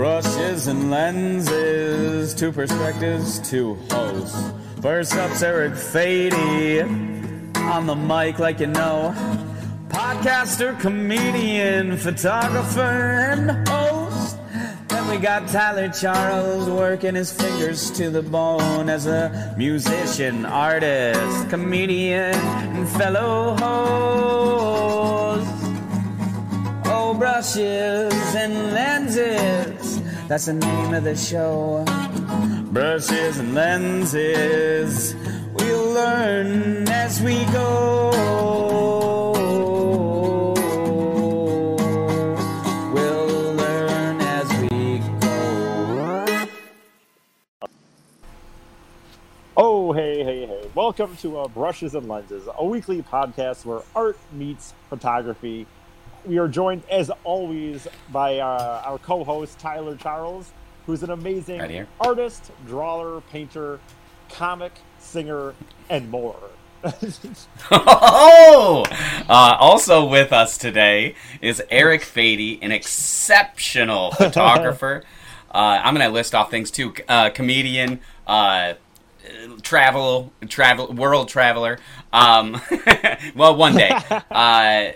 Brushes and lenses, two perspectives, two hosts. First up's Eric Fady on the mic, like you know. Podcaster, comedian, photographer, and host. Then we got Tyler Charles working his fingers to the bone as a musician, artist, comedian, and fellow host. Oh, brushes and lenses. That's the name of the show. Brushes and lenses. We'll learn as we go. We'll learn as we go. Oh, hey, hey, hey. Welcome to uh, Brushes and Lenses, a weekly podcast where art meets photography. We are joined, as always, by uh, our co host, Tyler Charles, who's an amazing Right artist, drawer, painter, comic, singer, and more. Oh! Uh, also with us today is Eric Fady, an exceptional photographer. Uh, I'm going to list off things too: uh, comedian, uh, travel, travel, world traveler. Um, well, one day, uh,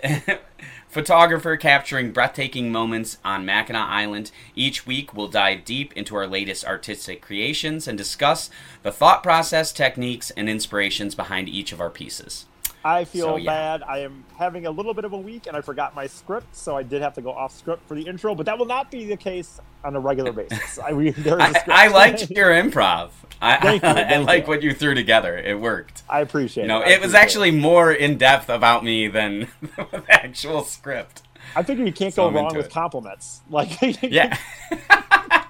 photographer capturing breathtaking moments on Mackinac Island. Each week, we'll dive deep into our latest artistic creations and discuss the thought process, techniques, and inspirations behind each of our pieces. I feel So, yeah. bad. I am having a little bit of a week and I forgot my script, so I did have to go off script for the intro, but that will not be the case on a regular basis. I, we, there is a I, script. I liked your improv. I, Thank you, I, like you. what you threw together. It worked. I appreciate You know, it. It was actually more in depth about me than the actual script. I figure you can't So go I'm wrong with it. compliments. Like, Yeah.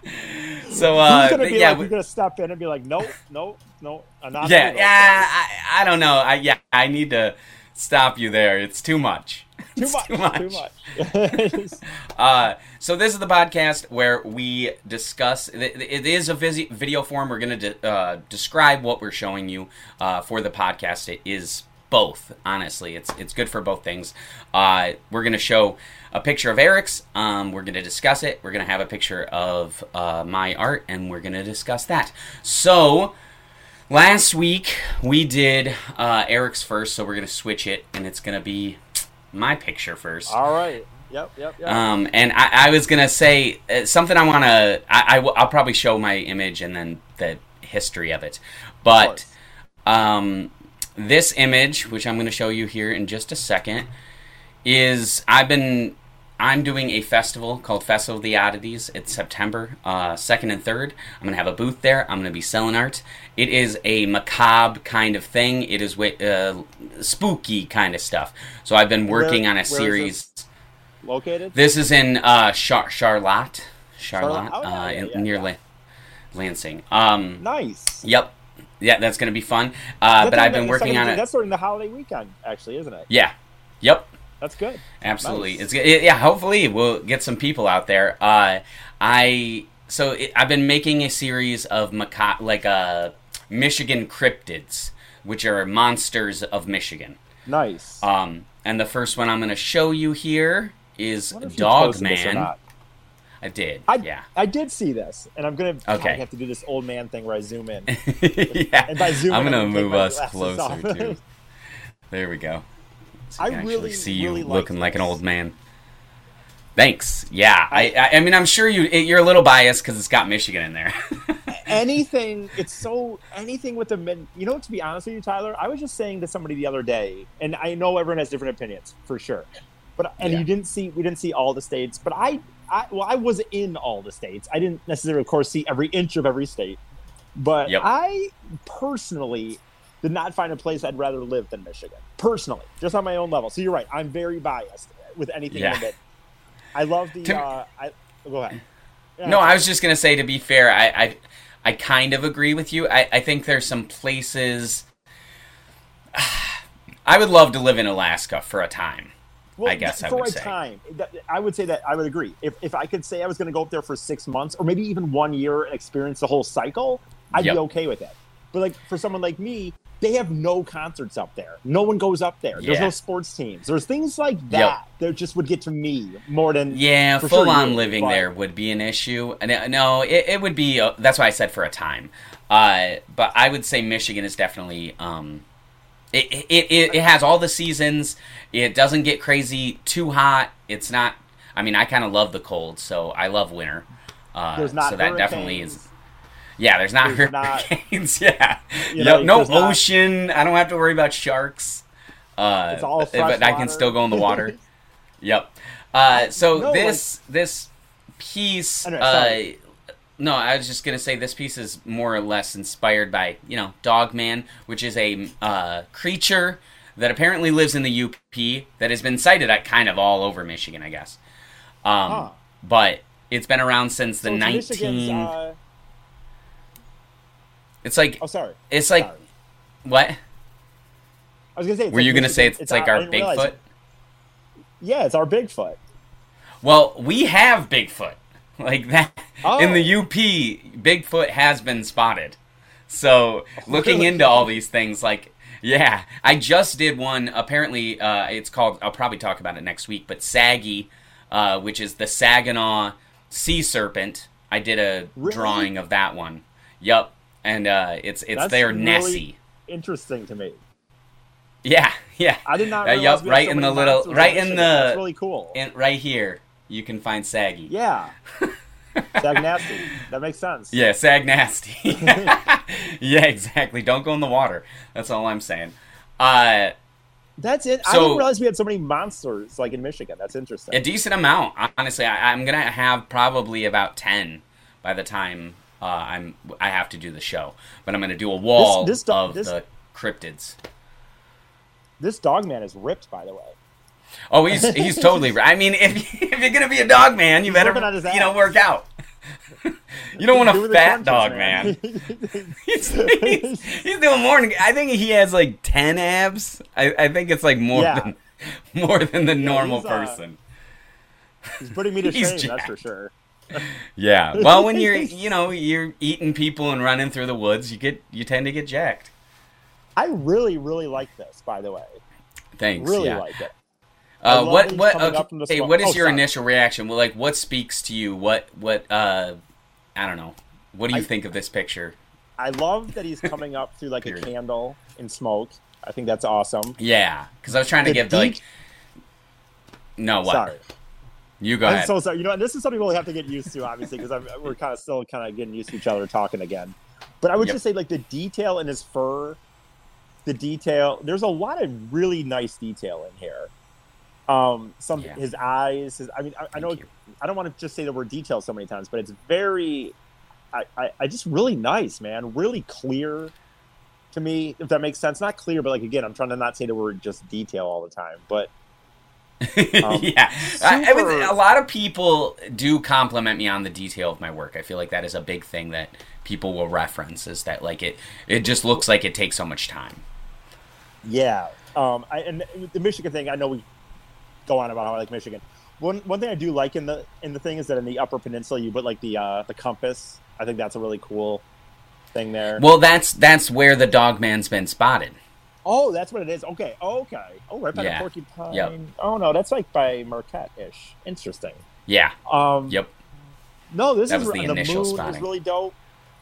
so uh, gonna be yeah, like, we- you're gonna step in and be like, nope, nope, nope, not. yeah, yeah. I, I don't know. I yeah, I need to stop you there. It's too much. things. It's too much, too much. Uh, so this is the podcast where we discuss. It it is a video form. We're to de- uh, describe what we're showing you uh, for the podcast. It is both. Honestly, it's it's good for both things. Uh, we're going to show a picture of Eric's. Um, we're going to discuss it. We're going to have a picture of uh, my art, and we're going to discuss that. So. Last week we did uh, Eric's first, so we're gonna switch it, and it's gonna be my picture first. All right. Yep, yep, yep. Um, and I, I was gonna say uh, something. I want to. I, I will probably show my image and then the history of it. But course. um, this image, which I'm gonna show you here in just a second, is I've been. I'm doing a festival called Festival of the Oddities. It's September uh, 2nd and 3rd. I'm going to have a booth there. I'm going to be selling art. It is a macabre kind of thing. It is uh, spooky kind of stuff. So I've been working Where- on a series. Located. This is in uh, Char- Charlotte, Charlotte, Charlotte. Oh, yeah, uh, yeah, in, yeah, near yeah. La- Lansing. Um, nice. Yep, yeah, that's gonna be fun. Uh, but I've been working on it. That's during the holiday weekend, actually, isn't it? Yeah, yep, That's good. absolutely. Nice. It's it, yeah. Hopefully, we'll get some people out there. Uh, I so it, I've been making a series of maca- like uh, Michigan cryptids, which are monsters of Michigan. Nice. Um, and the first one I'm going to show you here is I wonder if you Dog posted this or Man. I did. I, yeah. I did see this, and I'm gonna God, Okay. I have to do this old man thing where I zoom in. yeah. And by zoom I'm in, gonna take move us closer too. There we go. So I I can actually really, see you really looking like an old man. Thanks. Yeah, I, I, I mean, I'm sure you you're a little biased because it's got Michigan in there. anything it's so anything with the mid you know to be honest with you tyler i was just saying to somebody the other day and i know everyone has different opinions for sure but and Yeah. you didn't see we didn't see all the states but i i well i was in all the states i didn't necessarily of course see every inch of every state but Yep. i personally did not find a place i'd rather live than michigan personally just on my own level so you're right i'm very biased with anything Yeah. in it i love the To- uh i go ahead Yeah, no, I was just gonna say to be fair, I I, I kind of agree with you. I, I think there's some places. I would love to live in Alaska for a time. Well, I guess I for a say. time, I would say that I would agree. If, if I could say I was going to go up there for six months or maybe even one year and experience the whole cycle, I'd Yep. be okay with it. But like for someone like me, they have no concerts up there. No one goes up there. There's no sports teams. There's things like that that just would get to me more than Yeah, full sure on living but- there would be an issue. And No, it, it would be. Uh, that's why I said for a time. Uh, but I would say Michigan is definitely. Um, it, it, it, it has all the seasons. It doesn't get crazy too hot. It's not. I mean, I kind of love the cold, so I love winter. Uh, There's not so that definitely hurricanes. is. Yeah, there's not There's not- yeah, You know, no there's not- ocean. I don't have to worry about sharks. Uh, It's all but fresh I can still go in the water. Yep. Uh, so No, this this piece. Know, Uh. No, I was just gonna say this piece is more or less inspired by you know Dogman, which is a uh, creature that apparently lives in the UP that has been sighted at kind of all over Michigan, I guess. Um, Huh. But it's been around since the So it's nineteen. Michigan's, uh, it's like oh, sorry. it's like Sorry. what? I was gonna say. Were like you gonna say Michigan- it's, like our Bigfoot? it. Yeah, it's our Bigfoot. Well, we have Bigfoot. Like that in Oh. the UP, Bigfoot has been spotted. So, looking into all these things like yeah, I just did one apparently uh it's called I'll probably talk about it next week, but Saggy uh which is the Saginaw sea serpent. I did a Really? drawing of that one. Yup. And uh it's it's That's their really- Nessie. Interesting to me. Yeah, yeah. I did not. Uh, yup, right in the little right in in the That's really cool. in, right here you can find Saggy. yeah. Sag nasty. That makes sense. Yeah, sag nasty. yeah, exactly. Don't go in the water. That's all I'm saying. Uh, That's it. I didn't realize we had so many monsters like in Michigan. That's interesting. a decent amount. Honestly, I, I'm gonna have probably about ten by the time uh, I'm I have to do the show. But I'm gonna do a wall this do- of this- the cryptids. This dog man is ripped, by the way. Oh, he's he's totally. I mean, if, if you're gonna be a dog man, you better on his you know work out. you don't want a fat dog man. he's, he's, he's doing more. Than, I think he has like ten abs. I, I think it's like more Yeah. than more than the normal he's, uh, person. He's putting me to He's shame, that's for sure. Yeah. Well, when you're you know you're eating people and running through the woods, you get you tend to get jacked. I really, really like this, by the way. Thanks. Really yeah. like it. Uh, what what okay, smoke. what is Oh, your sorry. initial reaction? Well, like what speaks to you? What what uh I don't know. What do you I- think of this picture? I love that he's coming up through like a candle in smoke. I think that's awesome. Yeah, because I was trying to The give the, like no what Sorry. you go I'm ahead. so sorry. You know, and this is something we'll have to get used to, obviously, because we're kind of still kind of getting used to each other talking again. But I would Yep. just say, like the detail in his fur, the detail. There's a lot of really nice detail in here. Um, some Yeah. his eyes. His, I mean, I, I know you. I don't want to just say the word detail so many times, but it's very, I, I, I just really nice, man. Really clear to me, if that makes sense. Not clear, but like again, I'm trying to not say the word just detail all the time, but Um, yeah, I, I super- a lot of people do compliment me on the detail of my work. I feel like that is a big thing that people will reference. Is that like it? It just looks like it takes so much time. Yeah, um, I, and the Michigan thing, I know we go on about how I like Michigan. One one thing I do like in the in the thing is that in the Upper Peninsula you put like the uh, the compass. I think that's a really cool thing there. Well, that's that's where the dog man's been spotted. oh, that's what it is. Okay, okay. Oh, right by Yeah. the Porcupine. Yep. Oh no, that's like by Marquette ish. Interesting. Yeah. Um, Yep. No, this That is the the initial moon spotting. is really dope.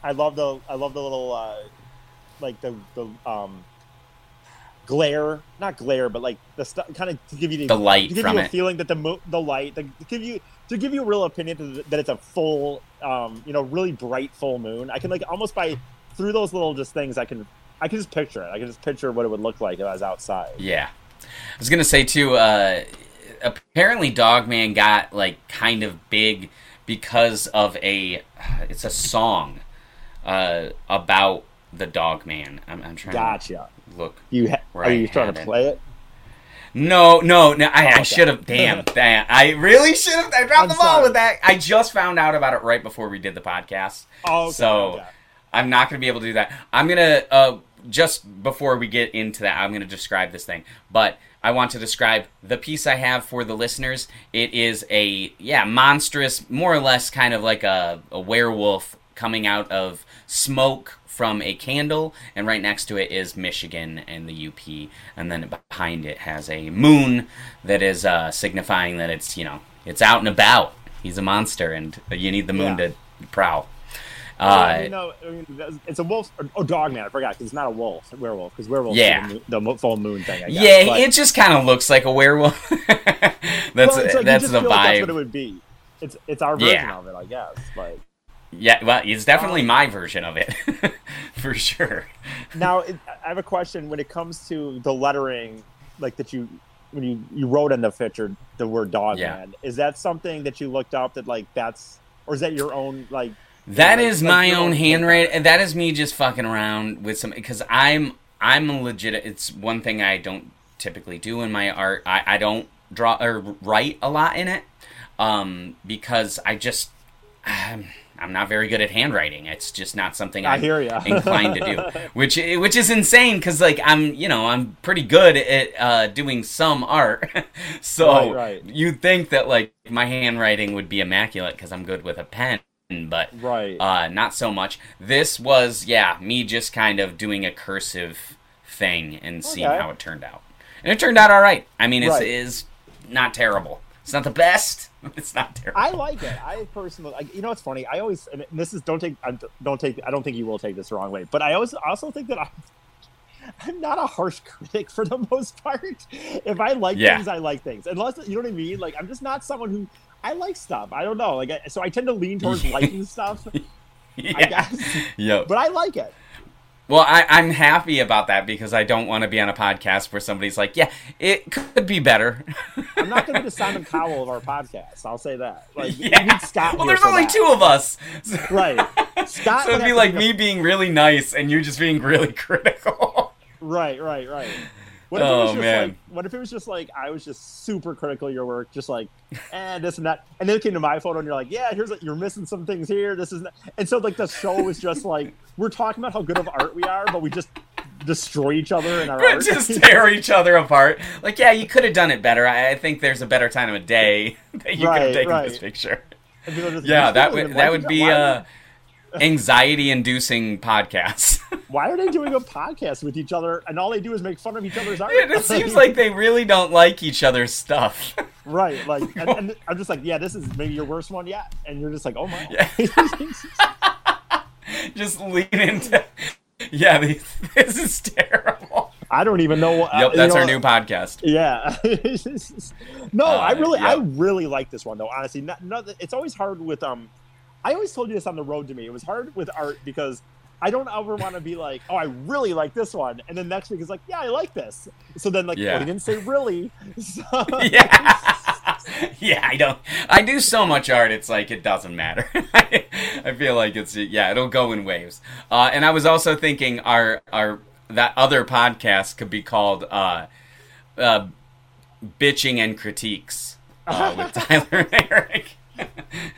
I love the I love the little uh, like the the um glare, not glare, but like the stuff kind of to give you the, The light to give you a it. feeling that the mo- the light, the, to give you to give you a real opinion that, that it's a full, um, you know, really bright full moon. I can like almost by through those little just things, I can I can just picture it. I can just picture what it would look like if I was outside. Yeah. I was gonna say too. Uh, apparently, Dogman got like kind of big because of a. It's a song uh, about the Dogman. I'm, I'm trying Gotcha. to look. You ha- Where are you trying to play it? No, no, no. I, Oh, I should have. Damn, damn. I really should have. I dropped I'm the ball sorry. with that. I just found out about it right before we did the podcast. Oh, okay, So- okay. I'm not going to be able to do that. I'm going to, uh, just before we get into that, I'm going to describe this thing. But I want to describe the piece I have for the listeners. It is a, yeah, monstrous, more or less kind of like a, a werewolf coming out of smoke from a candle, and right next to it is Michigan and the UP, and then behind it has a moon that is uh, signifying that it's you know it's out and about. He's a monster, and you need the moon Yeah. to prowl. Well, Uh, you know, I mean, it's a wolf. Or, oh, dog man. I forgot because it's not a wolf, a werewolf. Because werewolf, Yeah. the, the full moon thing. I guess. yeah, But- it just kind of looks like a werewolf. that's well, like, that's the feel like That's what vibe. it would be. It's it's our version Yeah. of it, I guess. But yeah, well, it's definitely Um, my version of it, for sure. now I have a question when it comes to the lettering, like that you when you you wrote in the picture the word dog Yeah. man. Is that something that you looked up that like that's or is that your own like? That is like my own handwriting. That is me just fucking around with some because I'm I'm a legit. It's one thing I don't typically do in my art. I, I don't draw or write a lot in it um, because I just I'm, I'm not very good at handwriting. It's just not something I I'm hear ya. inclined to do, which which is insane because like I'm you know I'm pretty good at uh, doing some art. so Right, right. you'd think that like my handwriting would be immaculate because I'm good with a pen, but Right. uh, not so much. This was, yeah, me just kind of doing a cursive thing and seeing how it turned out. And it turned out all right. I mean, it's is not terrible. It's not the best. It's not terrible. I like it. I personally, like, you know, it's funny. I always, and this is don't take, I don't take, I don't think you will take this the wrong way, but I always also think that I'm, I'm not a harsh critic for the most part. If I like Yeah. things, I like things. Unless you know what I mean. Like I'm just not someone who I like stuff. I don't know. Like I, so, I tend to lean towards liking stuff. I yeah. guess, Yep. but I like it. Well, I, I'm happy about that because I don't want to be on a podcast where somebody's like, "Yeah, it could be better." I'm not going to be the Simon Cowell of our podcast. I'll say that. Like yeah. need Scott. well, there's only that. two of us. Right. Scott so it'd be like me being really nice and you just being really critical. Right, right, right. What if it Oh, was just man. like what if it was just like I was just super critical of your work, just like eh, this and that, and then it came to my photo and you're like, yeah, here's like you're missing some things here. This is and so like the show was just like we're talking about how good of art we are, but we just destroy each other in our art. just tear each other apart. Like, yeah, you could have done it better. I, I think there's a better time of day that you could have taken right. this picture. And people are just, Yeah, that would that would be other. Why uh, anxiety-inducing podcasts. Why are they doing a podcast with each other and all they do is make fun of each other's art? it seems like they really don't like each other's stuff. right, like, and, and I'm just like, yeah, this is maybe your worst one yet, and you're just like, oh my. Yeah. just lean into. Yeah, this, this is terrible. I don't even know. what- Yep, you that's know, our new podcast. Yeah. no, I Uh, really, I really like this one though. Honestly, not, not, it's always hard with um. I always told you this on the road to me. It was hard with art because I don't ever want to be like, oh, I really like this one, and then next week is like, yeah, I like this. So then like, Yeah. oh, he didn't say really. So, yeah yeah i don't i do so much art it's like it doesn't matter i feel like it's yeah it'll go in waves uh, and i was also thinking our our that other podcast could be called uh uh bitching and critiques uh, with tyler and eric and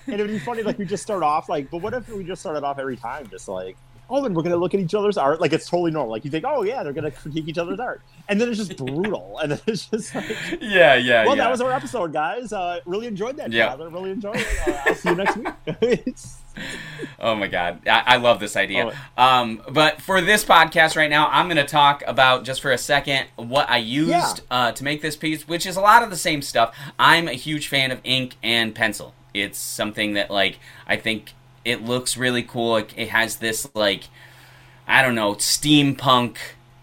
it would be funny, like we just start off like, but what if we just started off every time just like, oh, then we're gonna look at each other's art, like it's totally normal. Like you think, oh yeah, they're gonna critique each other's art, and then it's just brutal, and then it's just like. yeah yeah Well, yeah that was our episode, guys. Uh, really enjoyed that, Yeah. Tyler. Really enjoyed it. Uh, I'll see you next week. Oh my god, I, I love this idea. Oh. Um, but for this podcast right now, I'm going to talk about just for a second what I used Yeah. uh, to make this piece, which is a lot of the same stuff. I'm a huge fan of ink and pencil. It's something that like I think it looks really cool. Like, it has this like I don't know steampunk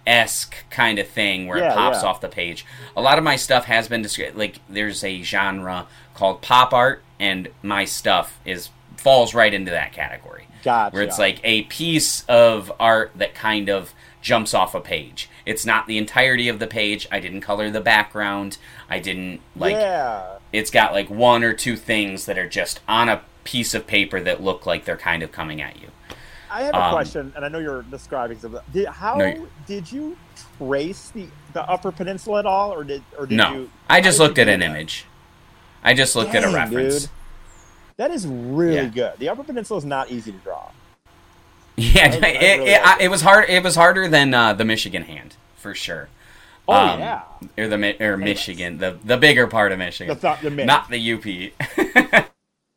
esque kind of thing where Yeah, it pops yeah. off the page. A lot of my stuff has been described like there's a genre called pop art, and my stuff is falls right into that category Gotcha. where it's like a piece of art that kind of jumps off a page. It's not the entirety of the page. I didn't color the background. I didn't like yeah. It's got like one or two things that are just on a piece of paper that look like they're kind of coming at you. I have a Um, question, and I know you're describing something. Did, how No, did you trace the the Upper Peninsula at all, or did or did no. you? I just looked at an that? image. I just looked at a reference. dude. That is really Yeah. good. The Upper Peninsula is not easy to draw. Yeah, it, really it, like I- it was hard. It was harder than uh, the Michigan hand for sure. Oh Um, yeah, or the or Michigan, the the bigger part of Michigan, th- the not the UP.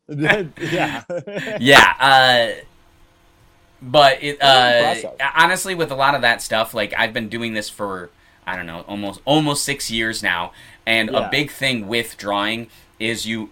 yeah. yeah, uh, but it uh, honestly with a lot of that stuff like i've been doing this for i don't know almost almost six years now and Yeah. a big thing with drawing is you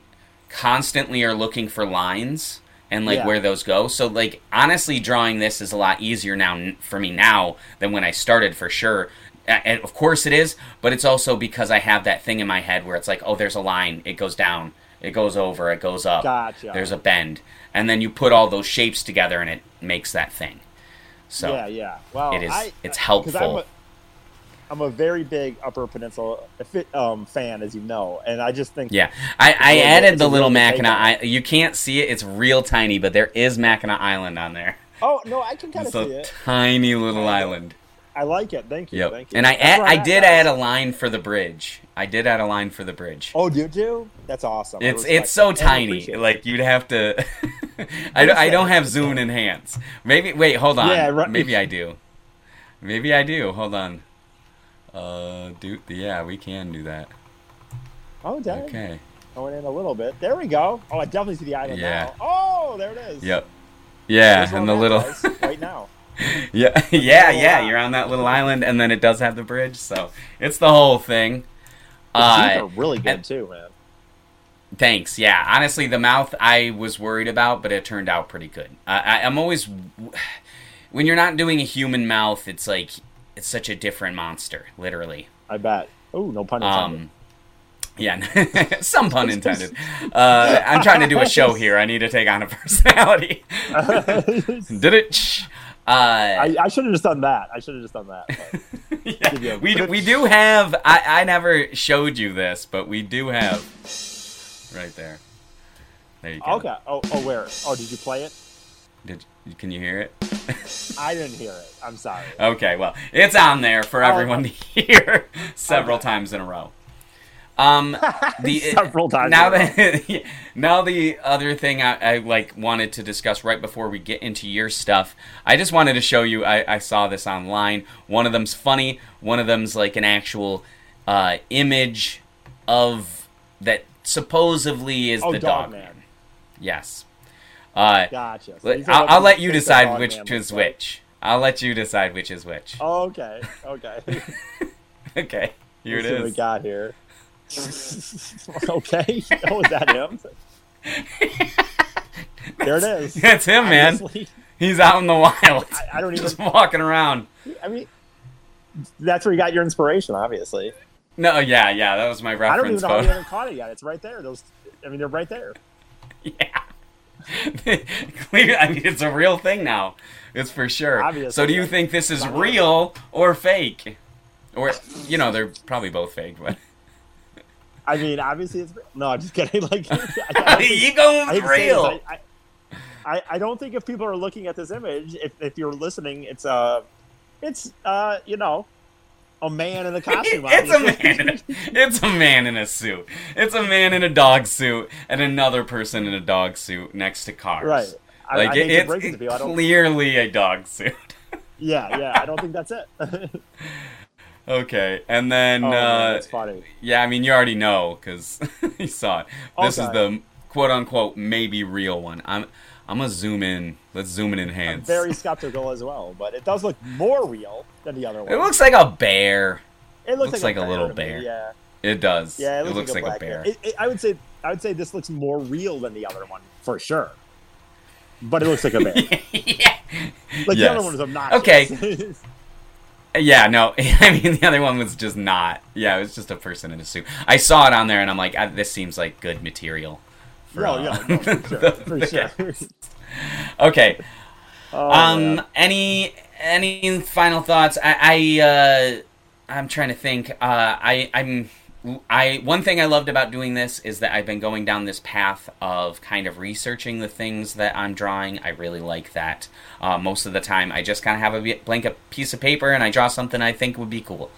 constantly are looking for lines and like Yeah. where those go so like honestly drawing this is a lot easier now for me now than when i started for sure and of course it is but it's also because i have that thing in my head where it's like oh there's a line it goes down it goes over it goes up Gotcha. there's a bend. And then you put all those shapes together and it makes that thing. So yeah, yeah. Well, it is I, it's 'cause helpful. I'm a, I'm a very big Upper Peninsula um, fan, as you know, and I just think yeah. I, I added the little mackinac I, you can't see it it's real tiny but there is mackinac island on there. Oh no, I can kind of it's see a it. tiny little island I like it. Thank you. yep Thank you. and i add, i did add a line for the bridge i did add a line for the bridge Oh, do you do? That's awesome. It's it's so I tiny. Like you'd have to. I, don't- I don't have zoom and enhance. Maybe wait, hold on. Yeah, right. Maybe I do. Maybe I do. Hold on. Uh, do yeah, we can do that. oh, dang. Okay. Going in a little bit. There we go. Oh, I definitely see the island Yeah. now. Oh, there it is. Yep. Yeah, There's and the little. right now. yeah, yeah, yeah. You're on that little island, and then it does have the bridge, so it's the whole thing. The teeth Uh, are really good and- too, man. Thanks. Yeah, honestly, the mouth I was worried about, but it turned out pretty good. I, I, I'm always when you're not doing a human mouth, it's like it's such a different monster, literally. I bet. Oh, no pun intended. Um, yeah, some pun intended. Uh, I'm trying to do a show here. I need to take on a personality. Did it? Uh, I, I should have just done that. I should have just done that. yeah, we good- we do have. I I never showed you this, but we do have right there. There you go. Okay. Oh, oh, where? Oh, did you play it? Did can you hear it? I didn't hear it. I'm sorry. Okay, well, it's on there for Oh, everyone to hear several Okay. times in a row. Um, the Several times now that now the other thing I, I like wanted to discuss right before we get into your stuff, I just wanted to show you. I, I saw this online. One of them's funny. One of them's like an actual uh, image of that supposedly is Oh, the Dog dog Man. man. Yes. Uh, Gotcha. So I'll, I'll let you decide which is which. I'll let you decide which is which. Oh, okay. Okay. Okay, here it Let's see what we got here. okay. Oh, is that him? there it is. That's him, man. He's out in the wild, I, I don't even. just walking around. I mean, that's where you got your inspiration, obviously. No, yeah, yeah, that was my reference. I don't even know how you haven't caught it yet. It's right there. Those. I mean, they're right there. Yeah. Clear- I mean, it's a real thing now. It's for sure. Obviously, so, do you think this is real or fake? Or, you know, they're probably both fake, but I mean, obviously, it's real. No, I'm just kidding. Like, I, I you going I with to say this, real? I, I, I, I don't think if people are looking at this image, if, if you're listening, it's uh, it's uh, you know, a man in a costume. it's a man. In a, it's a man in a suit. It's a man in a dog suit and another person in a dog suit next to cars. right. Like I it, hate to break it it's people. Clearly a dog suit. Yeah, yeah. I don't think that's it. Oh, Okay, and then man, uh, that's funny. yeah, I mean you already know because you saw it. This is the quote unquote maybe real one. I'm I'm gonna zoom in. Let's zoom in and I'm enhance. very skeptical as well, but it does look more real than the other one. It looks like a bear. It looks, looks like, like a little to me, bear. Yeah, It does. yeah. It it looks, looks like, black a bear. It, it, I would say, I would say this looks more real than the other one for sure. But it looks like a bear. yeah. Like the other one was obnoxious. Okay. Yeah, no. I mean, the other one was just not. Yeah, it was just a person in a suit. I saw it on there, and I'm like, ah, this seems like good material. For, no, uh, yeah, no, for sure, for sure. Okay. Oh, um. man. Any any final thoughts? I. I uh, I'm trying to think. Uh. I. I'm. I one thing I loved about doing this is that I've been going down this path of kind of researching the things that I'm drawing. I really like that. Uh, most of the time, I just kind of have a blank piece of paper and I draw something I think would be cool.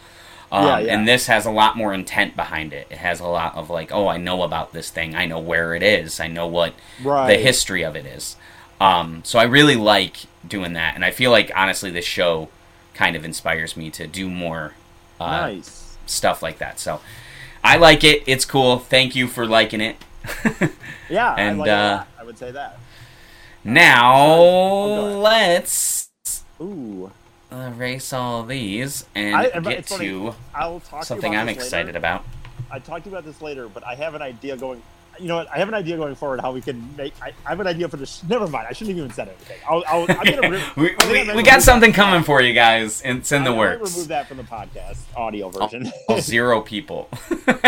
Um, Yeah, yeah. And this has a lot more intent behind it. It has a lot of like, oh, I know about this thing. I know where it is. I know what Right. the history of it is. Um, so I really like doing that, and I feel like honestly, this show kind of inspires me to do more uh, nice. stuff like that. So I like it. It's cool. Thank you for liking it. Yeah, and, I like uh. I would say that. Now let's Ooh, erase all these and I- get funny, to I'll talk something I'm excited later. about. I talked to you about this later, but I have an idea going. You know what? I have an idea going forward how we can make. I, I have an idea for this. Never mind. I shouldn't have even said anything. I'll, I'll, I'm re- we, I think I we, we got something that. coming for you guys. It's in the I might works. remove that from the podcast audio version. All zero people.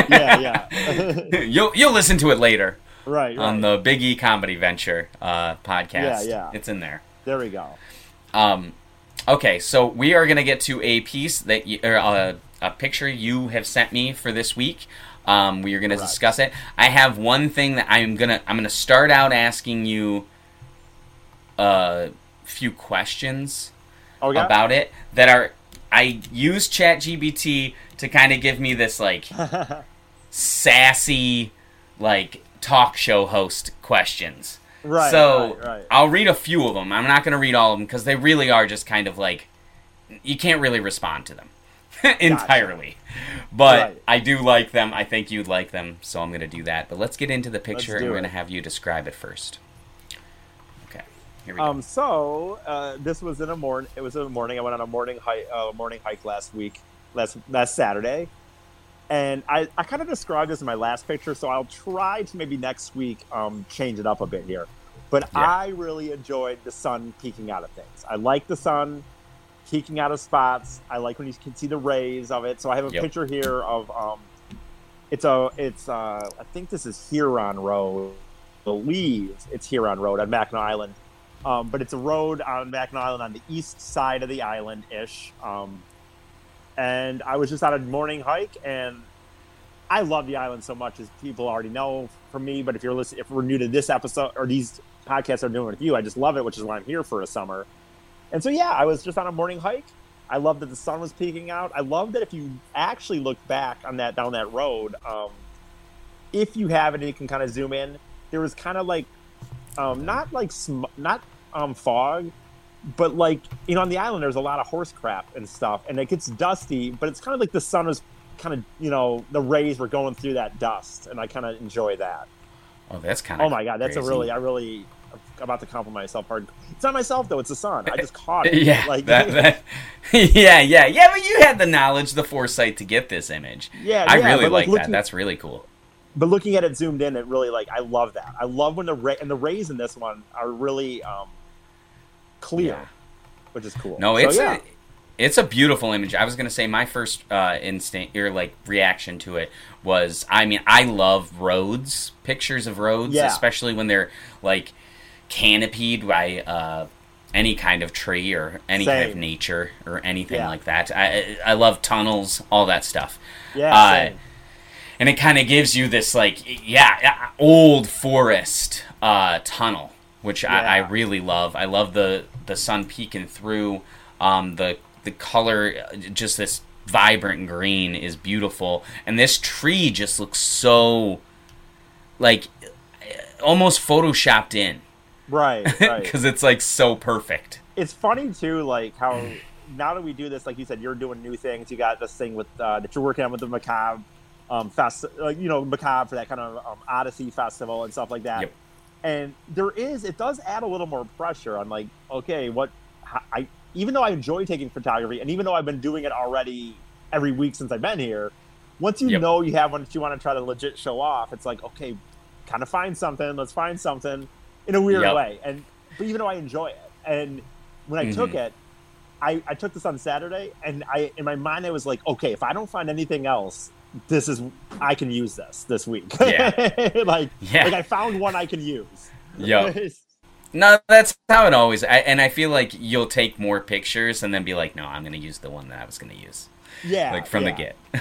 yeah, yeah. you'll you'll listen to it later right, right. on the Big E Comedy Venture uh, podcast. Yeah, yeah. It's in there. there we go. Um, okay, so we are gonna get to a piece that you, or uh, a picture you have sent me for this week. Um, we are gonna discuss it. I have one thing that I'm gonna I'm gonna start out asking you a few questions Okay. about it that are I use ChatGPT to kind of give me this like sassy like talk show host questions. right. so right, right. I'll read a few of them. I'm not going to read all of them because they really are just kind of like you can't really respond to them entirely. But Right. I do like them. I think you'd like them, so I'm going to do that. But let's get into the picture, and we're going to have you describe it first. Okay, here we go. Um, so uh, this was in a morning. It was in the morning. I went on a morning hike. Uh, morning hike last week, last last Saturday, and I, I kind of described this in my last picture. So I'll try to maybe next week um, change it up a bit here. But Yeah. I really enjoyed the sun peeking out of things. I like the sun peeking out of spots. I like when you can see the rays of it. So I have a Yep. picture here of um, it's a it's uh, I think this is Huron Road. I believe it's Huron Road on Mackinac Island. Um, but it's a road on Mackinac Island on the east side of the island ish. Um, and I was just on a morning hike, and I love the island so much, as people already know from me. But if you're listening, if we're new to this episode or these podcasts are doing with you, I just love it, which is why I'm here for a summer. And so yeah, I was just on a morning hike. I love that the sun was peeking out. I love that if you actually look back on that down that road, um, if you have it and you can kind of zoom in, there was kind of like um, not like sm- not um, fog, but like you know on the island there's a lot of horse crap and stuff, and it gets dusty. But it's kind of like the sun was kind of you know the rays were going through that dust, and I kind of enjoy that. oh, that's kind of. Oh my god, that's a really I really about to compliment myself hard. It's not myself though; it's the sun. I just caught it. yeah, like that, that, yeah, yeah, yeah. But you had the knowledge, the foresight to get this image. yeah, I yeah, really but, like that. That's really cool. but looking at it zoomed in, it really like I love that. I love when the ray and the rays in this one are really um, clear, Yeah. which is cool. No, So, it's yeah. a, it's a beautiful image. I was gonna say my first uh, instinct or like reaction to it was, I mean, I love roads, pictures of roads, Yeah. especially when they're like canopied by uh, any kind of tree or any kind of nature or anything Yeah. like that. I I love tunnels, all that stuff. yeah. uh, same. and it kind of gives you this like yeah old forest uh, tunnel which I, I really love i love the the sun peeking through um, the the color uh, just this vibrant green is beautiful and this tree just looks so like almost photoshopped in right, right. because it's like so perfect it's funny too, like how now that we do this, like you said, you're doing new things. You got this thing with uh, that you're working on with the Macabre um, fest, like you know, Macabre for that kind of um, Odyssey festival and stuff like that. Yep. And there is, it does add a little more pressure on like, okay, what I even though I enjoy taking photography, and even though I've been doing it already every week since I've been here, once you Yep. know you have one that you want to try to legit show off, it's like, okay, kind of find something. Let's find something in a weird Yep. way. And but even though I enjoy it, and when I took Mhm. it, I, I took this on Saturday, and I in my mind I was like, okay, if I don't find anything else, this is I can use this this week. Yeah. like Yeah. like I found one I can use. Yeah. No, that's how it always. I, and I feel like you'll take more pictures and then be like, "No, I'm going to use the one that I was going to use." yeah, like from yeah. the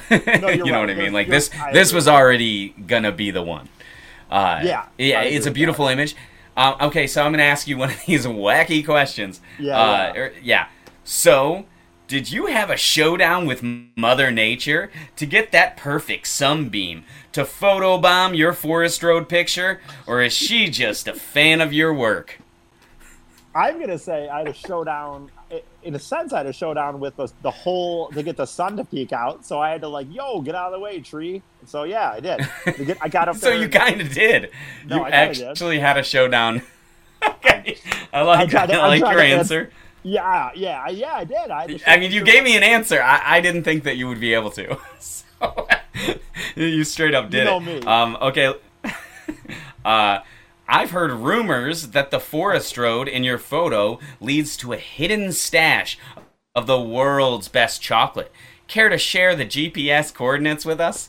get. No, you know right. what I mean? Like this, I this agree. was already gonna be the one. Uh, Yeah, yeah, it's a beautiful image. Um, okay, so I'm gonna ask you one of these wacky questions. Yeah, uh, yeah. er- yeah. So, did you have a showdown with Mother Nature to get that perfect sunbeam to photobomb your Forest Road picture, or is she just a fan of your work? I'm gonna say I had a showdown. I- In a sense, I had a showdown with the, the whole to get the sun to peek out. So I had to like, yo, get out of the way, tree. So yeah, I did. Get- I got up So you kind of did. No, you I did. actually had a showdown. okay. I like, trying to- I like your to ans- answer. Yeah, yeah, yeah. I did. I, I mean, you gave me an answer. I, I didn't think that you would be able to. So you straight up did you know it. me. Um, okay. uh, I've heard rumors that the forest road in your photo leads to a hidden stash of the world's best chocolate. Care to share the GPS coordinates with us?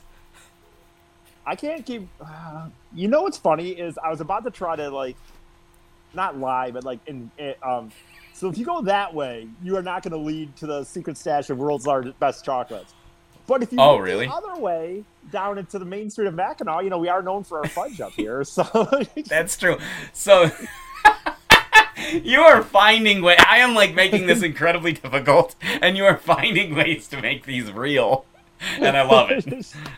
I can't keep. Uh, you know what's funny is I was about to try to like, not lie, but like in, in um. So if you go that way, you are not going to lead to the secret stash of world's largest best chocolates. But if you Oh, really? the other way down into the main street of Mackinac, you know we are known for our fudge up here. So That's true. So you are finding way. I am like making this incredibly difficult, and you are finding ways to make these real, and I love it.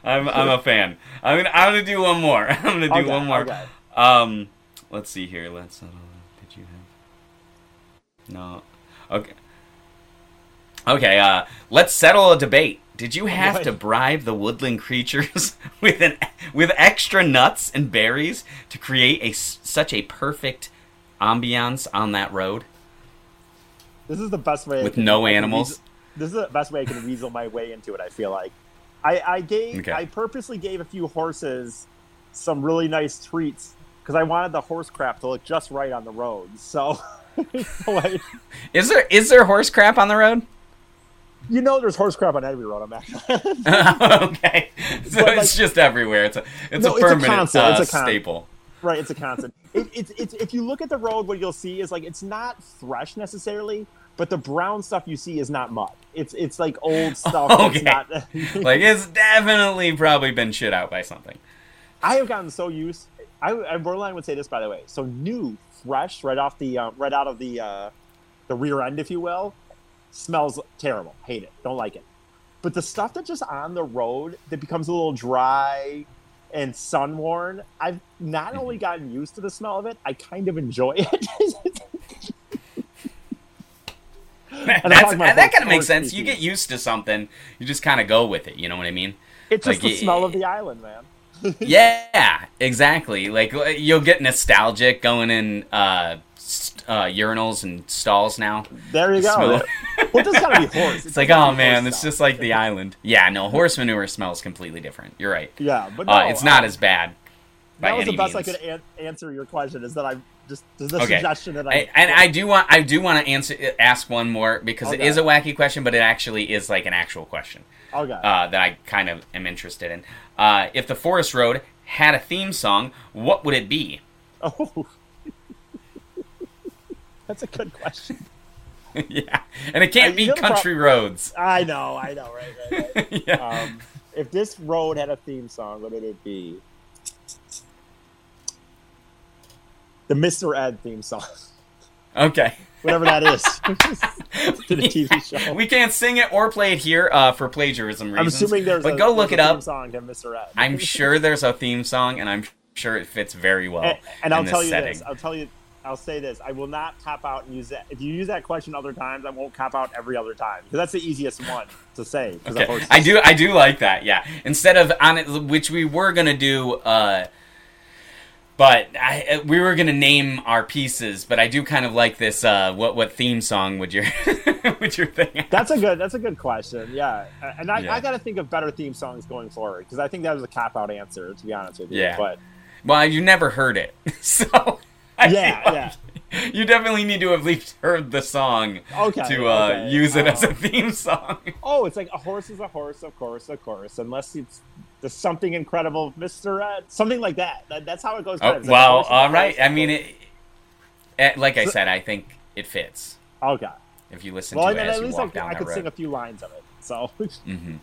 I'm I'm a fan. I'm gonna I'm gonna do one more. I'm gonna do Okay, one more. okay. Um, let's see here. Let's. Uh, did you have? No. Okay. Okay. Uh, let's settle a debate. Did you oh, have What? to bribe the woodland creatures with an with extra nuts and berries to create a such a perfect ambiance on that road This is the best way I with can- no I animals? weasel- This is the best way I can weasel my way into it. I feel like I, I gave Okay. I purposely gave a few horses some really nice treats because I wanted the horse crap to look just right on the road. So, like, Is there is there horse crap on the road? You know, there's horse crap on every road. I'm actually. okay, so But, it's like- just everywhere. It's a it's No, a it's a permanent constant. uh, It's a con- staple. Right, it's a constant. it, it's, it's if you look at the road, what you'll see is like it's not fresh necessarily, but the brown stuff you see is not mud. It's it's like old stuff. Okay. Not. Like it's definitely probably been shit out by something. I have gotten so used. I, I borderline would say this by the way. So new, fresh, right off the uh, right out of the uh, the rear end, if you will, smells terrible. Hate it. Don't like it. But the stuff that's just on the road that becomes a little dry and sun worn, I've not only mm-hmm. gotten used to the smell of it, I kind of enjoy it. That's, I'm talking about uh, that kind of makes sense. You get used to something, you just kind of go with it. You know what I mean? it's just Like, the smell of the island, man. Yeah, exactly. Like uh, you'll get nostalgic going in uh, st- uh, urinals and stalls now. There you go. it. well, it's gotta be horse. It's like, gotta oh man, it's just like the island. Yeah, no, horse manure smells completely different. You're right. yeah, but no, Uh, it's not um, as bad. That was the best means. I could an- answer your question. Is that I just the Okay. suggestion that I, I, and I do want I do want to answer ask one more because it Okay. is a wacky question, but it actually is like an actual question okay. uh, that I kind of am interested in. Uh, if the Forest Road had a theme song, what would it be? oh, that's a good question. yeah, and it can't Uh, be the pro- country roads. I know, I know, right, right, right. yeah. um, if this road had a theme song, what would it be? The Mr. Ed theme song, okay. whatever that is, to the TV show. We can't sing it or play it here uh, for plagiarism reasons. I'm assuming there's but a, go look there's it a theme up. song to Mr. Ed. I'm sure there's a theme song, and I'm sure it fits very well. and, and I'll tell you setting. this. I'll tell you. I'll say this. I will not cop out and use that. If you use that question other times, I won't cop out every other time because that's the easiest one to say. Okay, I do. I do like that. Yeah. Instead of on it, which we were gonna do, uh, but I, we were gonna name our pieces. But I do kind of like this. Uh, what what theme song would your would your thing? That's a good. That's a good question. Yeah, and I, Yeah. I got to think of better theme songs going forward because I think that was a cop out answer. To be honest with you. Yeah. But well, you never heard it, so I Yeah, like You definitely need to have at least heard the song Okay, to uh, okay. use it as a Um, theme song. oh, it's like a horse is a horse, of course, of course, unless it's there's something incredible, Mister Ed, something like that. that. That's how it goes. Oh, It's like a well, horse is a all right. I mean, course. it, eh, like I said, I think it fits Okay. if you listen Well, to and it as at you least I, I could road. sing a few lines of it. So hmm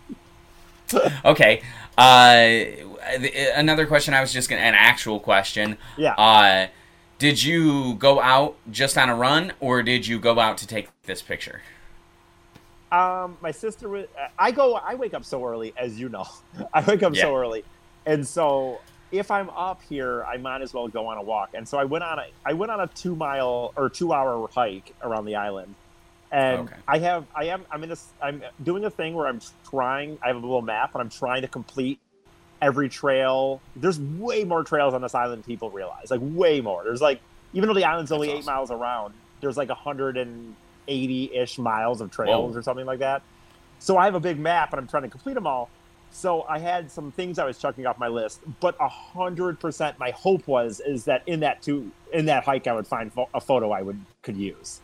okay. Uh, another question. I was just gonna an actual question. yeah. Uh, did you go out just on a run, or did you go out to take this picture? Um, my sister was. I go. I wake up so early, as you know. I wake up so early, and so if I'm up here, I might as well go on a walk. And so I went on a. I went on a two mile or two hour hike around the island, and Okay. I have. I am. I'm in this. I'm doing a thing where I'm trying. I have a little map, and I'm trying to complete every trail. There's way more trails on this island than people realize. Like way more. There's like even though the island's only That's eight awesome. miles around, there's like 180 ish miles of trails Whoa. or something like that. So I have a big map and I'm trying to complete them all. So I had some things I was checking off my list, but a hundred percent, my hope was is that in that two in that hike I would find pho- a photo I would could use.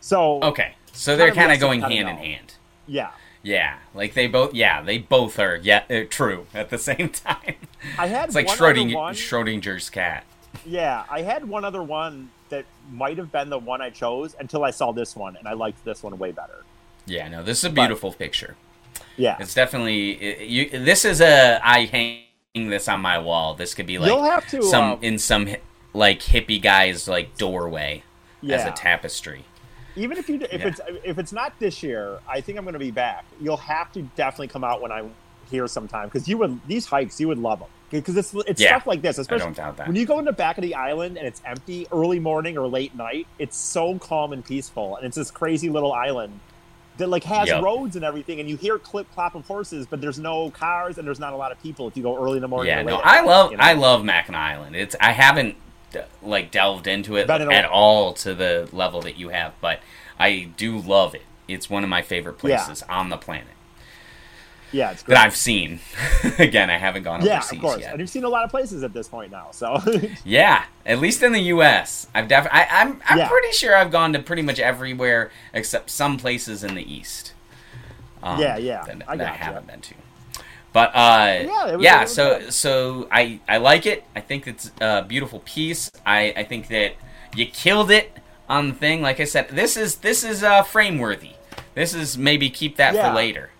So Okay, so they're Kind of kind of yes and going hand in hand. yeah, Yeah, like they both. Yeah, they both are. Yeah, uh, true at the same time. I had It's like Schrodinger. Schrodinger's cat. Yeah, I had one other one that might have been the one I chose until I saw this one, and I liked this one way better. Yeah, no, this is a But- beautiful picture. Yeah, It's definitely. It, you, this is a. I hang this on my wall. This could be like you'll have to. some um, in some like hippie guy's like doorway yeah, as a tapestry. even if you if Yeah. it's if it's not this year, I think I'm going to be back. You'll have to definitely come out when I'm here sometime because you would these hikes you would love them because it's it's Yeah, stuff like this, I especially don't doubt that. when you go in the back of the island and it's empty early morning or late night. It's so calm and peaceful, and it's this crazy little island that like has Yep. roads and everything, and you hear clip clop of horses, but there's no cars and there's not a lot of people if you go early in the morning. Yeah, or no, late I night, love you know? I love Mackinac Island. It's I haven't like delved into it at all to the level that you have, but I do love it. It's one of my favorite Yeah. places on the planet Yeah, it's great. that I've seen. Again, I haven't gone yeah, overseas of course, yet. and you've seen a lot of places at this point now. So Yeah, at least in the U.S. I've definitely. I, I'm I'm Yeah. pretty sure I've gone to pretty much everywhere except some places in the East. Um, Yeah, yeah, That, I that I haven't been to. But uh, Yeah, was- yeah, so good. so I I like it. I think it's a beautiful piece. I I think that you killed it on the thing. Like I said, this is this is uh, frame worthy. This is maybe keep that Yeah. for later,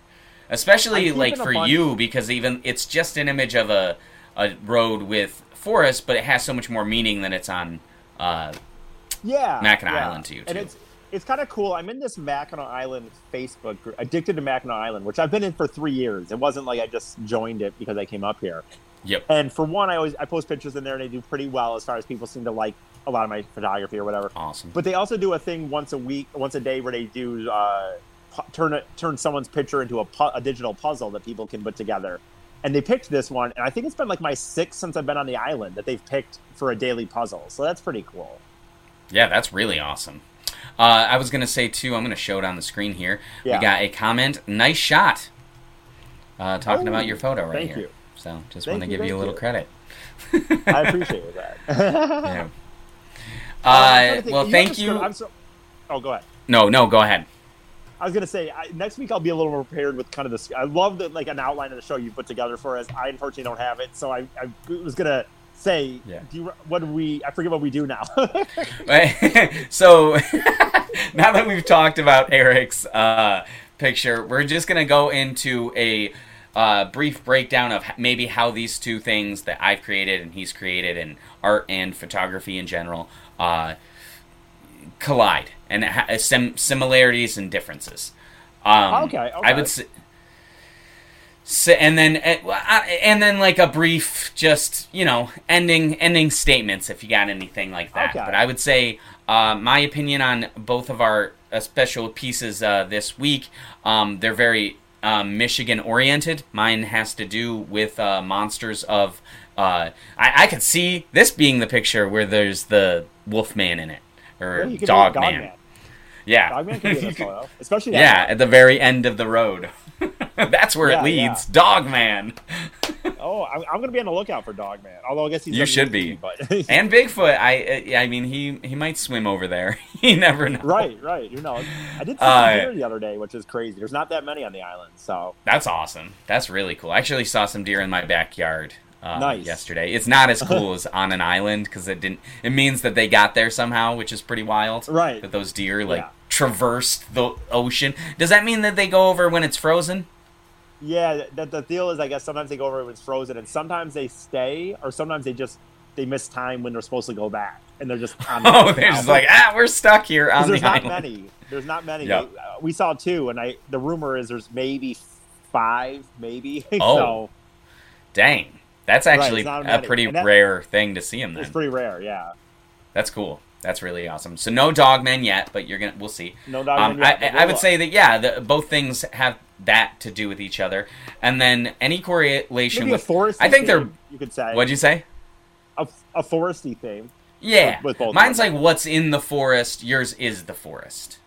especially like for bunch- you because even it's just an image of a a road with forest, but it has so much more meaning than it's on. Uh, yeah, Mackinac yeah. Island to you, too. and it's it's kind of cool. I'm in this Mackinac Island Facebook group, addicted to Mackinac Island, which I've been in for three years. It wasn't like I just joined it because I came up here. yep. And for one, I always I post pictures in there and they do pretty well as far as people seem to like a lot of my photography or whatever. Awesome. But they also do a thing once a week, once a day, where they do uh, turn it turn someone's picture into a, pu- a digital puzzle that people can put together. And they picked this one, and I think it's been like my sixth since I've been on the island that they've picked for a daily puzzle. So that's pretty cool. Yeah, that's really awesome. Uh, I was gonna say too. I'm gonna show it on the screen here. Yeah. We got a comment. Nice shot. Uh, talking Oh, about your photo right thank here. you. So just want to give you a little you. credit. I appreciate that. yeah. I'm Uh, well, have thank you. so, oh, go ahead. No, no, go ahead. I was gonna say I, next week I'll be a little more prepared with kind of this. I love the like an outline of the show you put together for us. I unfortunately don't have it, so I, I was gonna say, Yeah. do you, what do we? I forget what we do now. so now that we've talked about Eric's uh, picture, we're just gonna go into a uh, brief breakdown of maybe how these two things that I've created and he's created, and art and photography in general, uh, collide and ha- sim- similarities and differences. Um, Okay, I would say. So, and then uh, and then like a brief just you know ending ending statements if you got anything like that Okay. but i would say uh, my opinion on both of our uh, special pieces uh, this week um, they're very um, michigan oriented mine has to do with uh, monsters of uh, I, I could see this being the picture where there's the wolf man in it or Yeah, you could do dog, Dog man. Man. yeah Dog Man could be in this could- photo, especially yeah one. at the very end of the road that's where Yeah, it leads dog man Oh, I'm, I'm going to be on the lookout for Dog Man. Although I guess he's You should be. And Bigfoot, I I mean he he might swim over there. you never know. right, right. You know, I did see Uh, deer the other day, which is crazy. There's not that many on the island, so That's awesome. That's really cool. I actually saw some deer in my backyard uh, Nice. yesterday. It's not as cool as on an island because it didn't. It means that they got there somehow, which is pretty wild. Right. That those deer like Yeah. traversed the ocean. Does that mean that they go over when it's frozen? yeah. That the deal is, I guess sometimes they go over when it's frozen, and sometimes they stay, or sometimes they just they miss time when they're supposed to go back, and they're just on the Oh, they're just like ah, we're stuck here on there's the not island. many. There's not many. Yep. They- uh, we saw two, and I the rumor is there's maybe five, maybe. Oh, so Dang, that's actually not a pretty that- rare thing to see them. Then it's pretty rare. Yeah. That's cool. That's really awesome. So no dogmen yet, but you're gonna we'll see. No dog. Um, man I, I would look. say that yeah, the, both things have that to do with each other, and then any correlation maybe a with. foresty. I think they're. You could say What'd you say? a, a foresty theme. Yeah, with, with both. mine's like what's in the forest. Yours is the forest.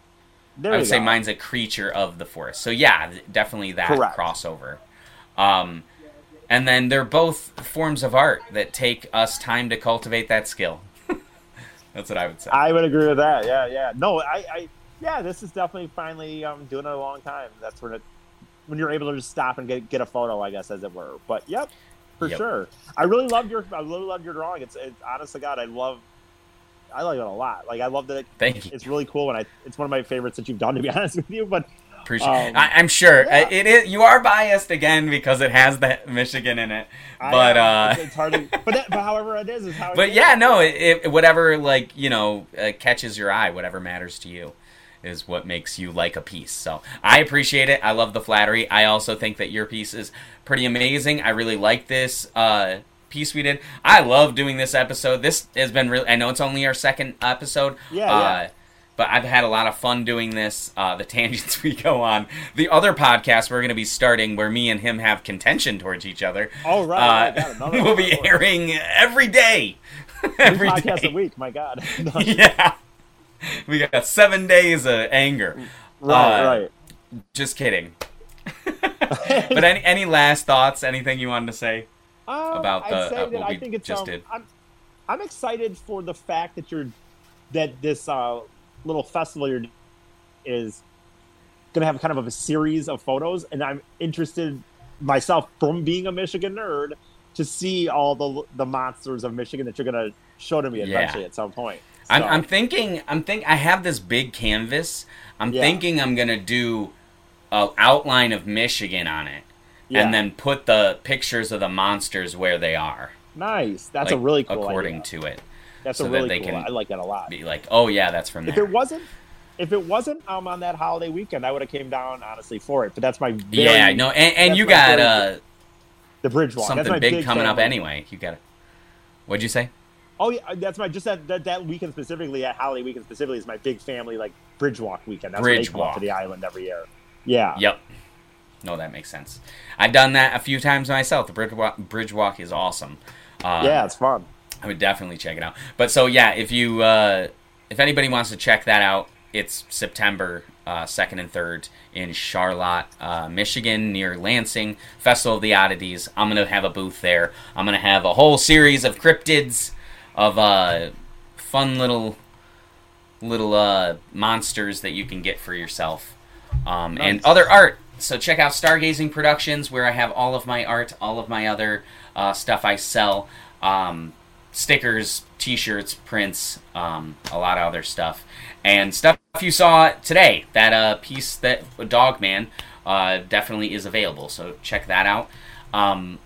there I would say go. mine's a creature of the forest. So yeah, definitely that Correct. crossover. Um, and then they're both forms of art that take us time to cultivate that skill. That's what I would say. I would agree with that. Yeah, yeah. No, I, I yeah, this is definitely finally um, doing it a long time. That's when it when you're able to just stop and get get a photo, I guess, as it were. But yep, for Yep. sure. I really loved your I really loved your drawing. It's, it's honest to God, I love I like it a lot. Like I love that it, Thank you. it's really cool and I it's one of my favorites that you've done to be honest with you. But Appreciate. Um, I, I'm sure yeah. Uh, it is. You are biased again because it has the Michigan in it. But uh, uh, it's, it's hard to but, that, but however it is is how but is. yeah, no. It, it, whatever like you know uh, catches your eye, whatever matters to you, is what makes you like a piece. So I appreciate it. I love the flattery. I also think that your piece is pretty amazing. I really like this uh, piece we did. I love doing this episode. This has been really. I know it's only our second episode. Yeah, uh, yeah. But I've had a lot of fun doing this. Uh, the tangents we go on. The other podcast we're going to be starting, where me and him have contention towards each other. All right, uh, right, got another will one. be airing every day. Every podcasts day. a week. My God. No, yeah. We got seven days of anger. right, Uh, right. Just kidding. but any any last thoughts? Anything you wanted to say? Um, about the- say uh, that what I we think it's just um, did. I'm, I'm excited for the fact that you're that this uh, little festival you're is going to have kind of a series of photos, and I'm interested myself from being a Michigan nerd to see all the the monsters of Michigan that you're going to show to me Yeah. eventually at some point. I'm, I'm thinking. I'm think. I have this big canvas. I'm Yeah. thinking I'm gonna do a outline of Michigan on it, yeah. and then put the pictures of the monsters where they are. nice. That's a really cool according idea. to it. That's so a that really they cool. can I like that a lot. Be like, oh yeah, that's from There. If there. it wasn't, if it wasn't um, on that holiday weekend, I would have came down honestly for it. But that's my very, yeah, no, and, and you got uh, the bridge walk. That's something my big, coming up anyway. You got to. What'd you say? Oh yeah, that's my just that, that that weekend specifically, that holiday weekend specifically, is my big family like bridge walk weekend. That's Bridge walk. to the island every year. Yeah, Yep. No, that makes sense. I've done that a few times myself. The bridge walk, bridge walk is awesome. Uh, yeah, it's fun. I would definitely check it out. But so yeah, if you uh, if anybody wants to check that out, it's September uh, second and third in Charlotte, uh, Michigan, near Lansing. Festival of the Oddities. I'm gonna have a booth there. I'm gonna have a whole series of cryptids, of uh, fun little little uh, monsters that you can get for yourself, um, and other art. So check out Stargazing Productions, where I have all of my art, all of my other uh, stuff I sell, um, stickers, T-shirts, prints, um, a lot of other stuff, and stuff you saw today. That uh, piece that Dog Man uh, definitely is available. So check that out. Um,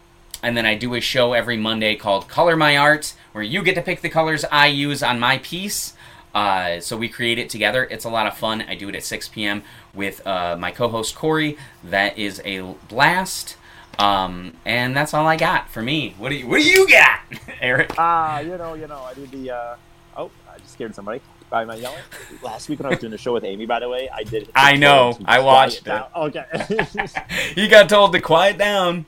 and then I do a show every Monday called Color My Art, where you get to pick the colors I use on my piece. Uh, so we create it together. It's a lot of fun. I do it at 6 p.m. with uh, my co-host Corey. That is a blast. Um, and that's all I got for me. What do you What do you got, Eric? Ah, you know, you know, I did the. Uh, oh, I just scared somebody by my yelling. Last week when I was doing the show with Amy, by the way, I did. I know. I watched down. Okay. he got told to quiet down.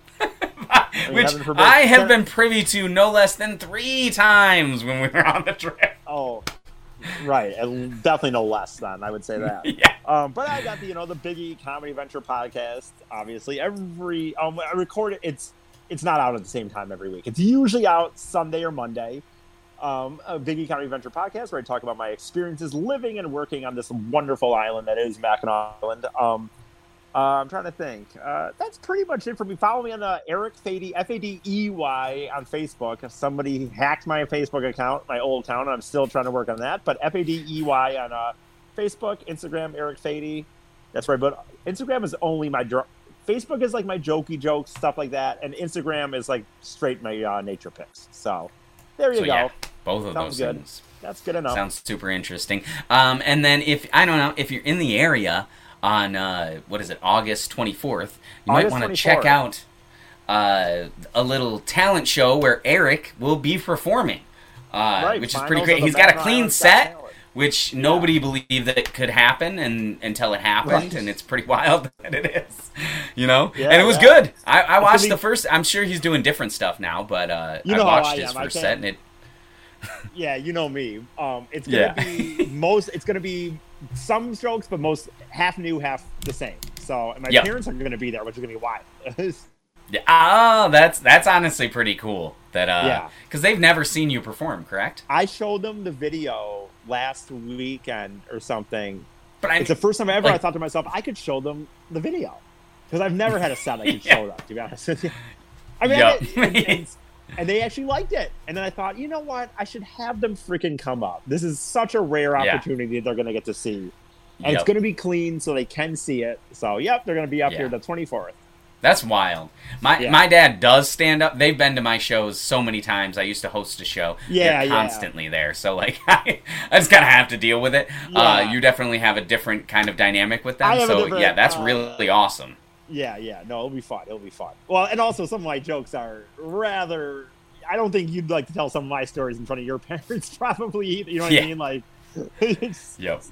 Which. I have been privy to no less than three times when we were on the trip. oh, right. and Definitely no less than I would say that. Yeah. Um, but I got the you know the Biggie Comedy Venture podcast. Obviously, every um, I record it. It's it's not out at the same time every week. It's usually out Sunday or Monday. Um, a Biggie Comedy Venture podcast where I talk about my experiences living and working on this wonderful island that is Mackinac Island. Um, uh, I'm trying to think. Uh, that's pretty much it for me. Follow me on uh, Eric Fadey, F A D E Y, on Facebook. If Somebody hacked my Facebook account, my old account. I'm still trying to work on that. But F A D E Y on uh, Facebook, Instagram, Eric Fadey. That's right. But Instagram is only my dr- Facebook is like my jokey jokes, stuff like that, and Instagram is like straight my uh, nature pics. So there you So go. yeah, both of Sounds those good. things. That's good enough. Sounds super interesting. Um, and then if I don't know if you're in the area on uh, what is it August 24th, you might want to check out uh, a little talent show where Eric will be performing, uh, Right, which is pretty great. He's got a clean set. Which nobody believed that it could happen, and until it happened, Right. and it's pretty wild that it is, you know. Yeah, and it was yeah. good. I, I watched be- the first. I'm sure he's doing different stuff now, but uh, You I know how watched I his I first set, and it yeah, you know me. Um, it's gonna Yeah. be most. It's gonna be some strokes, but most half new, half the same. So, and my Yep. parents are gonna be there, which is gonna be wild. Yeah, Oh, that's that's honestly pretty cool. That uh, Yeah. because they've never seen you perform, correct? I showed them the video last weekend or something. But I It's the first time ever I like- thought to myself, I could show them the video because I've never had a set I could Yeah. show them. To be honest with you, I mean, Yup. I- and, and- and they actually liked it. And then I thought, you know what? I should have them freaking come up. This is such a rare Yeah. opportunity they're going to get to see, and it's going to be clean so they can see it. So, yep, they're going to be up Yeah. here the twenty fourth. That's wild. My Yeah. my dad does stand up. They've been to my shows so many times. I used to host a show. Yeah, They're yeah. constantly there. So like, I, just kind of have to deal with it. Uh, you definitely have a different kind of dynamic with them. So yeah, that's uh, really awesome. Yeah, yeah. No, it'll be fun. It'll be fun. Well, and also some of my jokes are rather. I don't think you'd like to tell some of my stories in front of your parents, probably. Either, you know what Yeah. I mean? Like, it's- Yep.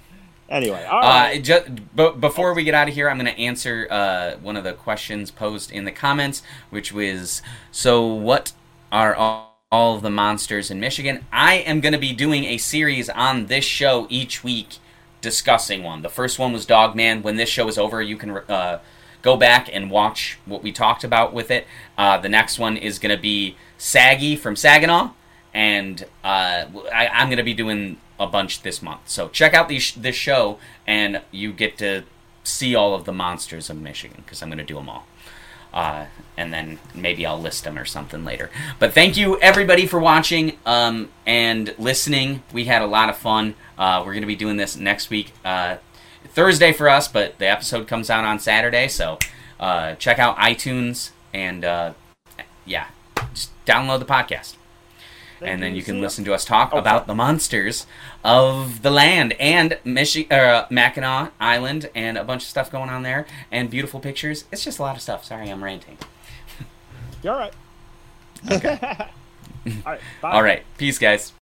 anyway. All Uh, just, but before we get out of here, I'm going to answer uh, one of the questions posed in the comments, which was, so what are all, all of the monsters in Michigan? I am going to be doing a series on this show each week, discussing one. The first one was Dogman. When this show is over, you can uh, go back and watch what we talked about with it. Uh, the next one is going to be Saggy from Saginaw and uh, I, I'm going to be doing a bunch this month. So check out these, this show, and you get to see all of the monsters of Michigan because I'm going to do them all. Uh, and then maybe I'll list them or something later. But thank you everybody for watching um, and listening. We had a lot of fun. Uh, we're going to be doing this next week, uh, Thursday for us, but the episode comes out on Saturday. So uh, check out iTunes and uh, yeah, just download the podcast Thank and then you can listen to us talk Oh, about the monsters of the land and Michi- uh, Mackinac Island and a bunch of stuff going on there and beautiful pictures. It's just a lot of stuff. Sorry, I'm ranting. You're all right. all right. Bye. All right, peace, guys.